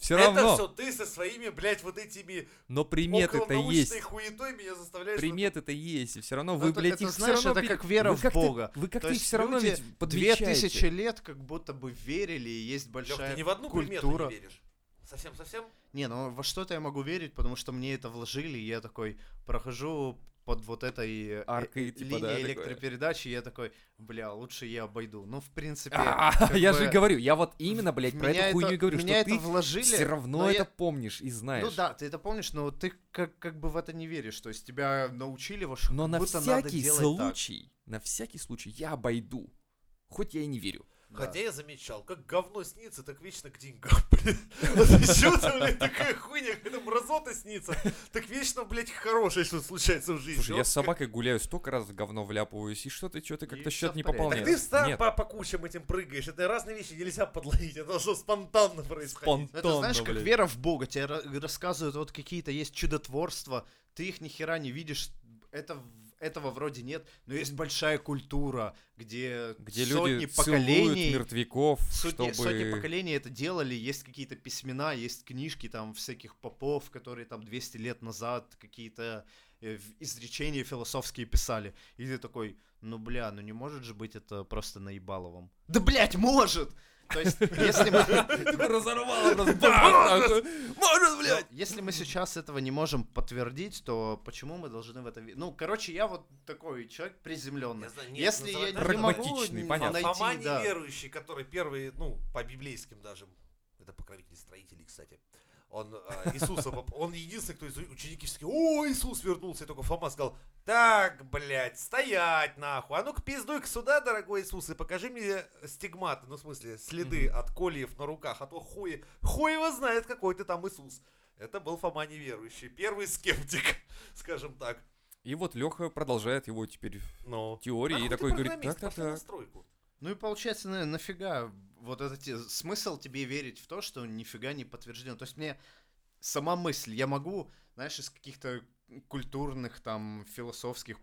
все
Это
равно,
все ты со своими, блядь, вот этими
но приметы-то есть.
хуетой меня заставляешь...
Приметы-то есть, и все равно
Ну,
вы,
это-
блядь,
это,
их все
знаешь,
равно...
это как вера
вы
в Бога.
Вы
То
как-то их все равно ведь
Две
подмечаете.
тысячи лет как будто бы верили, и есть
Лёх,
большая
ты ни в одну
культура.
не веришь. Совсем-совсем?
Не, ну во что-то я могу верить, потому что мне это вложили, и я такой прохожу под вот этой э,
Аркой,
э,
типа, да,
линией
такое.
электропередачи, и я такой, бля, лучше я обойду. Ну, в принципе,
А, Я же говорю, я вот именно, блядь, про эту хуйню говорю, что ты все равно
но
это помнишь и знаешь.
Ну да, ты это помнишь, но ты как, бы в это не веришь. То есть тебя научили, во что
Но на всякий случай, на всякий случай я обойду. Хоть я и не верю.
Да.
Хотя я замечал, как говно снится, так вечно к деньгам, блин. Вот почему-то, блядь, такая хуйня, когда мразота снится, так вечно, блядь, хорошее что случается в жизни.
Слушай, я с собакой гуляю столько раз говно вляпываюсь, и что-то, что-то как-то
И
счет
всё
не
в порядке.
Так
пополняется.
ты
Нет,
по, по кучам этим прыгаешь. Это разные вещи нельзя подловить. Это должно спонтанно происходить.
Ну, Это знаешь, как вера в Бога. Тебе ра- рассказывают, вот какие-то есть чудотворства, ты их ни хера не видишь, это, этого вроде нет, но есть большая культура, где,
где
сотни
люди
поколений,
мертвяков,
сотни,
чтобы...
сотни поколений это делали, есть какие-то письмена, есть книжки там всяких попов, которые там 200 лет назад какие-то э, изречения философские писали. И ты такой, ну бля, ну не может же быть это просто наебаловым. Да блять, может! То есть, если мы...
Разорвало, нахуй. Может, блядь!
Если мы сейчас этого не можем подтвердить, то почему мы должны в это? Ну, короче, я вот такой человек приземленный. Если я не могу найти,
неверующий, который первый, ну, по библейским даже, это покровитель строителей, кстати. Он а, Иисуса, он единственный, кто из ученики о, Иисус вернулся, и только Фома сказал, так, блядь, стоять нахуй, а ну-ка пиздуй-ка сюда, дорогой Иисус, и покажи мне стигматы, ну, в смысле, следы от кольев на руках, а то хуй, хуй его знает, какой ты там Иисус. Это был Фома неверующий, первый скептик, скажем так.
И вот Леха продолжает его теперь
Ну,
теории
Нахуй
и такой говорит, так, так, так.
Ну и получается, на- нафига вот этот те- смысл тебе верить в то, что нифига не подтверждено. То есть мне сама мысль, я могу, знаешь, из каких-то культурных, там, философских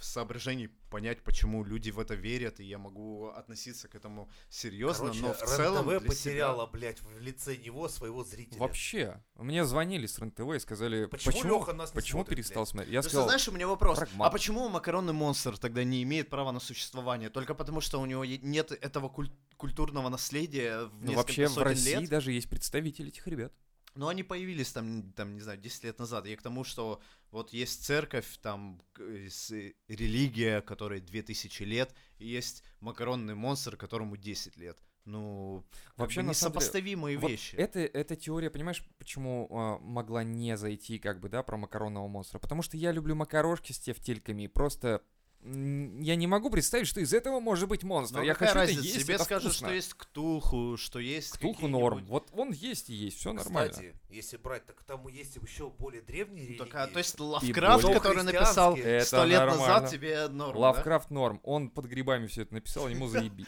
соображений понять, почему люди в это верят, и я могу относиться к этому серьезно,
Короче,
но в целом
РЕН-ТВ потеряла, блядь, в лице него своего зрителя.
Вообще, мне звонили с РЕН-ТВ и сказали,
Почему
почему,
Лёха нас не
почему
смотрит,
перестал
блядь?
смотреть. Я
Просто
сказал,
знаешь, у меня вопрос.
прагмат.
А почему макаронный монстр тогда не имеет права на существование? Только потому, что у него нет этого куль- культурного наследия в
ну
несколько
вообще в России
лет?
даже есть представители этих ребят.
Но они появились там, там, не знаю, 10 лет назад. Я к тому, что вот есть церковь, там э, э, религия, которой 2000 лет, и есть макаронный монстр, которому 10 лет. Ну,
Вообще, самом деле,
несопоставимые
Вот
вещи.
это, эта теория, понимаешь, почему а, могла не зайти, как бы, да, про макаронного монстра? Потому что я люблю макарошки с тефтельками, и просто я не могу представить, что из этого может быть монстр.
Но
я хочу
разница?
это есть,
Тебе
это
скажут,
вкусно.
что есть ктулху, что есть
Ктулху норм. Вот он есть и есть, все нормально.
Кстати, если брать, так там есть еще более древние религии.
Ну, так, а, то есть
более-
Лавкрафт, который написал 100 лет
нормально.
назад, тебе норм, да?
Лавкрафт норм. Он под грибами все это написал, ему заебись.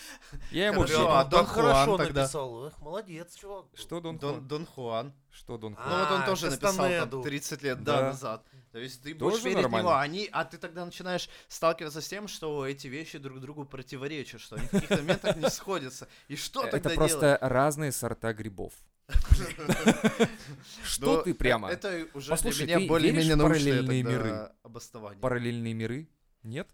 Я ему
Хорошо, а
он
Дон
так хорошо
Хуан тогда?
написал. Эх, молодец, чувак.
Что Дон
Дон,
Хуан?
Дон Хуан.
Что Дон
А,
Хуан?
Ну вот он тоже написал там 30 лет
Да.
назад. То есть ты будешь
Тоже
верить в
нормально.
него, а они, а ты тогда начинаешь сталкиваться с тем, что эти вещи друг другу противоречат, что они в каких-то моментах не сходятся. И что
Это
тогда
просто разные сорта грибов. Что
Но
ты прямо?
Это уже для меня более-менее
параллельные миры?
обоснование.
Параллельные миры? Нет?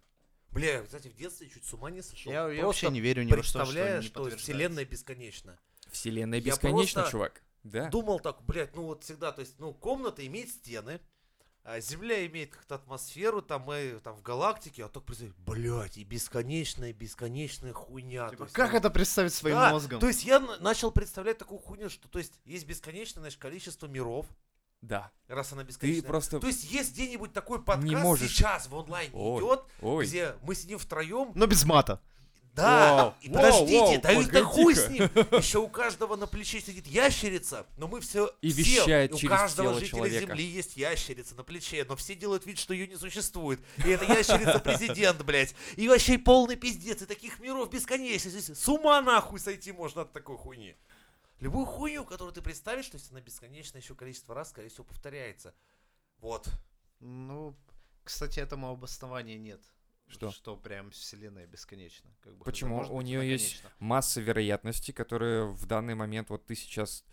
Бля, кстати, в детстве чуть с ума не сошел.
Я, я вообще не верю ни во что, что
представляю, что вселенная бесконечна.
Вселенная бесконечна, чувак. Да?
Думал так, блядь, ну вот всегда, то есть, ну, комната имеет стены, а Земля имеет как-то атмосферу, там мы там в галактике, а так представь, блядь, и бесконечная, бесконечная хуйня.
Типа,
есть,
как
ну,
это представить своим
да,
мозгом?
То есть я начал представлять такую хуйню, что то есть есть бесконечное знаешь, количество миров,
Да.
раз она
Ты
бесконечная.
просто...
То есть есть где-нибудь такой подкаст
можешь.
сейчас в онлайне
Ой,
идет,
Ой.
где мы сидим втроем,
Но без мата.
Да,
Вау,
и подождите,
вау,
да это хуй с ним. Еще у каждого на плече сидит ящерица, но мы все...
И
все,
вещает
у
через
каждого
тело
жителя
человека.
Земли есть ящерица на плече, но все делают вид, что ее не существует. И эта ящерица президент, блядь. И вообще полный пиздец, и таких миров бесконечно. Здесь с ума нахуй сойти можно от такой хуйни. Любую хуйню, которую ты представишь, то есть она бесконечное еще количество раз, скорее всего, повторяется. Вот.
Ну, кстати, этому обоснования нет.
Что?
Что прям вселенная бесконечна. Как бы,
Почему?
может
У нее есть масса вероятностей, которые в данный момент вот ты сейчас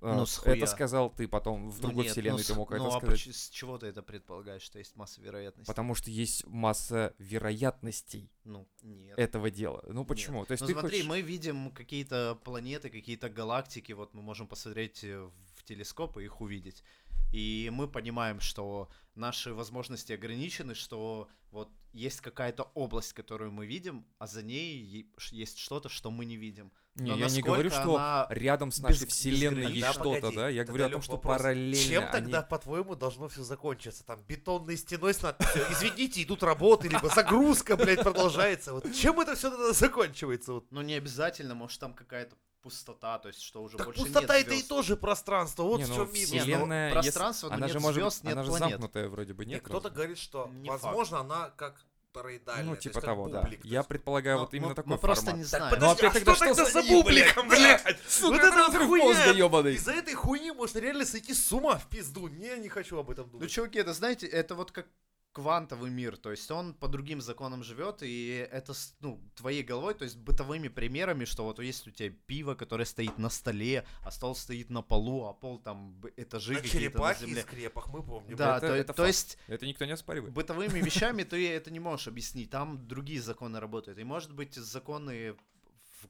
А,
Ну, с
это сказал ты потом в
Ну
другой
нет,
вселенной
ну,
ты мог
ну,
это
а
сказать.
поч- с чего ты это предполагаешь, что есть масса вероятностей?
Потому что есть масса вероятностей
Ну, нет.
этого дела. Ну почему? То есть
Ну
ты
смотри,
хочешь...
мы видим какие-то планеты, какие-то галактики, вот мы можем посмотреть э, в телескоп и их увидеть. И мы понимаем, что наши возможности ограничены, что вот есть какая-то область, которую мы видим, а за ней есть что-то, что мы не видим.
Не,
Но
я не говорю, что рядом с нашей
без-
вселенной
безгранична?
есть что-то,
погоди,
да? Я говорю о том, что
вопрос.
параллельно
Чем
они-
тогда, по-твоему, должно все закончиться? Там бетонной стеной с надписью «Извините, идут работы», либо «Загрузка, блядь, продолжается». Вот чем это все тогда заканчивается? Вот.
Ну не обязательно, может там какая-то пустота, то есть что уже
Так
больше
пустота
нет
это и тоже пространство. Вот
Не,
в
ну,
чем минус.
Ну,
Вселенная, если-
пространство, но
она
нет
же может,
звёзд, нет
она же
планет.
замкнутая вроде бы,
И
нет?
кто-то
разве?
говорит, что,
Не
возможно, она как тороидальная.
Ну,
то есть
типа того, да.
то
Я
есть-
предполагаю
Ну,
вот именно
мы-
такой
Мы просто
формат.
не
Так
знаем.
подожди,
Ну,
а
опять
что
тогда что
тогда
за
бубликом, блядь?
Сука,
Вот
это
хуйня.
ёбаный.
Из-за этой хуйни можно реально сойти с ума в пизду. Не, не хочу об этом
Ну,
думать.
чуваки, это, знаете, это вот как квантовый мир, то есть он по другим законам живет, и это, с- ну, твоей головой, то есть бытовыми примерами, что вот есть у тебя пиво, которое стоит на столе, а стол стоит на полу, а пол там этажи
На
какие-то на земле.
скрепах, мы помним.
Да,
Это-
то,
это
то есть
Это никто не оспаривает.
бытовыми вещами ты это не можешь объяснить, там другие законы работают. И может быть законы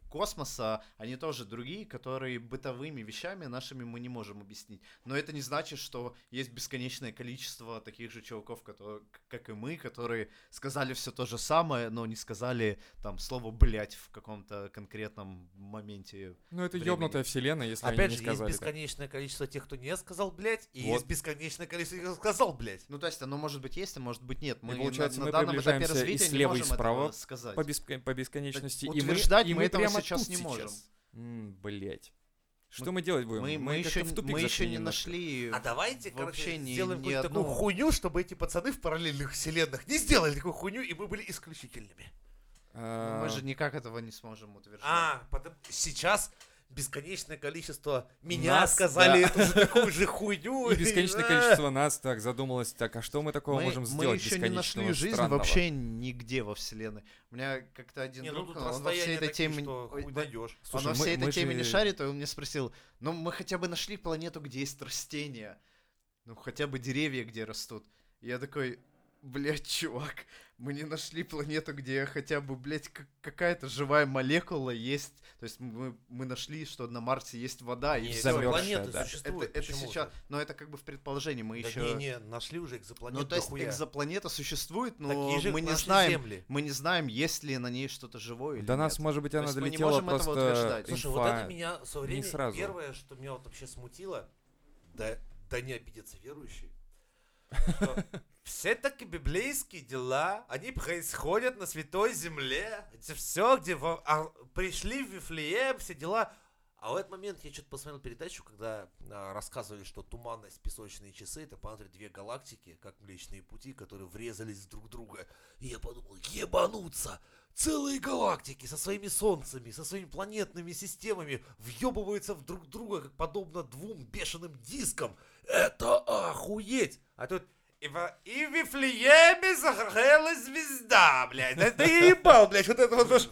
космоса, они тоже другие, которые бытовыми вещами нашими мы не можем объяснить. Но это не значит, что есть бесконечное количество таких же чуваков, которые, как и мы, которые сказали все то же самое, но не сказали там слово блять в каком-то конкретном моменте.
Ну, это
времени.
ёбнутая вселенная, если
Опять
они
же,
не
есть
сказали. так.
бесконечное количество тех, кто не сказал, блядь, и
Вот.
есть бесконечное количество тех, кто сказал, блядь.
Ну, то есть оно может быть есть, а может быть нет. Мы
получается,
на,
мы
на данном этапе
приближаемся и
развития не
слева, и
можем
справа
этого сказать.
По, беск- по бесконечности.
Так
и мы,
утверждать
и
мы этого
прямо
сейчас не можем.
Блять. Что мы делать будем?
Мы, мы,
как-то
еще,
в тупик
мы еще не
немножко.
нашли
А давайте,
вообще
короче,
ни-
сделаем
ни
какую-то такую
одну-
хуйню, чтобы эти пацаны в параллельных вселенных не сделали такую хуйню, и мы были исключительными.
Ну,
А,
Мы же никак этого не сможем утверждать.
А, потом сейчас бесконечное количество меня
Нас,
сказали
да.
эту же такую же хуйню.
И бесконечное количество нас так задумалось, так, а что мы такого
мы,
можем
мы
сделать
еще не нашли жизнь
странного?
вообще нигде во вселенной. У меня как-то один
Не, ну
друг,
тут
он во всей этой
такие,
теме... он во
мы-
всей
мы
этой теме не шарит, и он мне спросил, ну мы хотя бы нашли планету, где есть растения. Ну хотя бы деревья, где растут. Я такой, блядь, чувак, мы не нашли планету, где хотя бы, блядь, как- какая-то живая молекула есть. То есть мы, мы нашли, что на Марсе есть вода, и
Не,
замёрзшая,
экзопланеты
да.
Это, это сейчас, но это как бы в предположении, мы
Да
еще...
не, не, нашли уже экзопланету
Ну, то есть экзопланета существует, но
Такие же,
мы не знаем,
Земли.
мы не знаем, есть ли на ней что-то живое или
До нас,
нет.
может быть, она
есть мы не
долетела
можем этого
просто
утверждать.
Слушай,
инфа.
вот это меня со временем
сразу.
первое, что меня вот вообще смутило, да, да не обидятся верующие, что все таки библейские дела, они происходят на святой земле. Это все, где во- а, пришли в Вифлеем, все дела. А в этот момент я что-то посмотрел передачу, когда а, рассказывали, что туманность, песочные часы, это, по две галактики, как Млечные Пути, которые врезались друг в друга. И я подумал, ебануться! Целые галактики со своими солнцами, со своими планетными системами въебываются в друг друга, как подобно двум бешеным дискам. Это охуеть! А тут и в, Вифлееме загорелась звезда, блядь. Да ты ебал, блядь, вот это вот ваш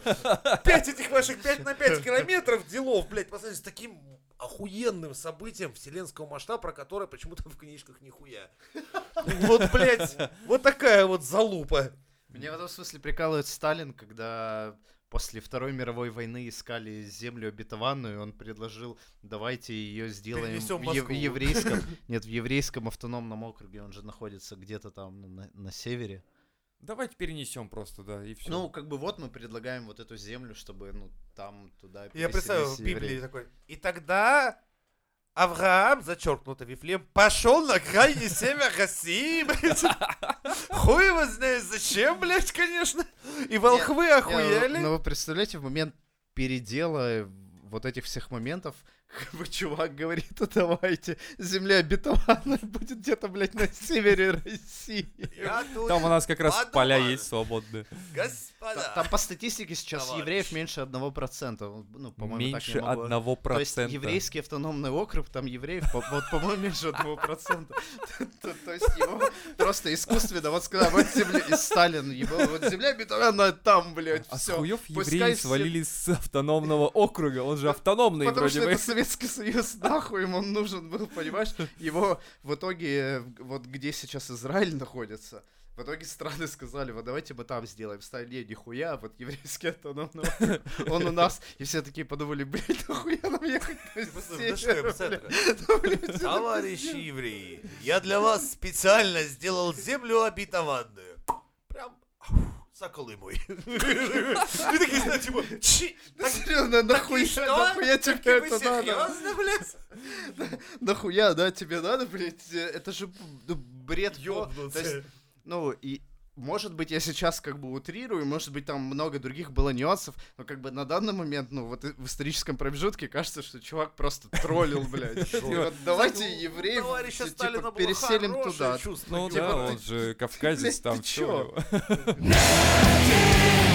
пять этих ваших 5 на 5 километров делов, блядь, по с таким охуенным событием вселенского масштаба, про которое почему-то в книжках нихуя. Вот, блядь, вот такая вот залупа.
Меня в этом смысле прикалывает Сталин, когда после Второй мировой войны искали землю обетованную, он предложил, давайте ее сделаем в
Москву.
еврейском, нет, в еврейском автономном округе, он же находится где-то там ну, на, на севере.
Давайте перенесем просто, да, и все.
Ну, как бы вот мы предлагаем вот эту землю, чтобы, ну, там, туда
Я представил в Библии такой. И тогда Авраам, зачеркнуто Вифлеем, пошел на крайний север России. Хуй его знает зачем, блядь, конечно. И волхвы охуели.
Ну, вы представляете, в момент передела вот этих всех моментов, чувак говорит, а давайте, земля обетованная будет где-то, блядь, на севере России.
Там у нас как раз
подумал.
поля есть свободные.
Господа.
Там по статистике сейчас
Товарищ.
евреев меньше одного процента. Ну, по-моему,
Меньше
так не могу-
одного
То есть
процента.
еврейский автономный округ, там евреев, по- вот, по-моему, меньше одного процента. То то есть его просто искусственно, вот сказал, вот земля, и Сталин, ебал, вот земля обетованная там, блядь,
А с
все.
хуев
Пускай
евреи свалились с автономного округа. Он же автономный вроде бы.
Советский Союз, нахуй ему он нужен был, понимаешь? Его в итоге, вот где сейчас Израиль находится, в итоге страны сказали, вот давайте мы там сделаем. Стали, нихуя, вот еврейский автономный округ, он у нас. И все такие подумали, блядь, нахуя нам ехать. Ну,
Товарищи евреи, я для вас специально сделал землю обетованную. Прям ау, за Колымой. И такие, знаете, типа, «Чи,
Да серьезно, нахуя,
что?
нахуя тебе это надо?
серьезно, блядь?
Нахуя, да, тебе надо, блядь? Э, Это же ну, бред.
Ёбнуться.
Ну, и может быть, я сейчас как бы утрирую, может быть, там много других было нюансов, но как бы на данный момент, ну, вот в историческом промежутке кажется, что чувак просто троллил, блядь. Давайте евреев типа, переселим туда.
Ну да, он же кавказец там
чё?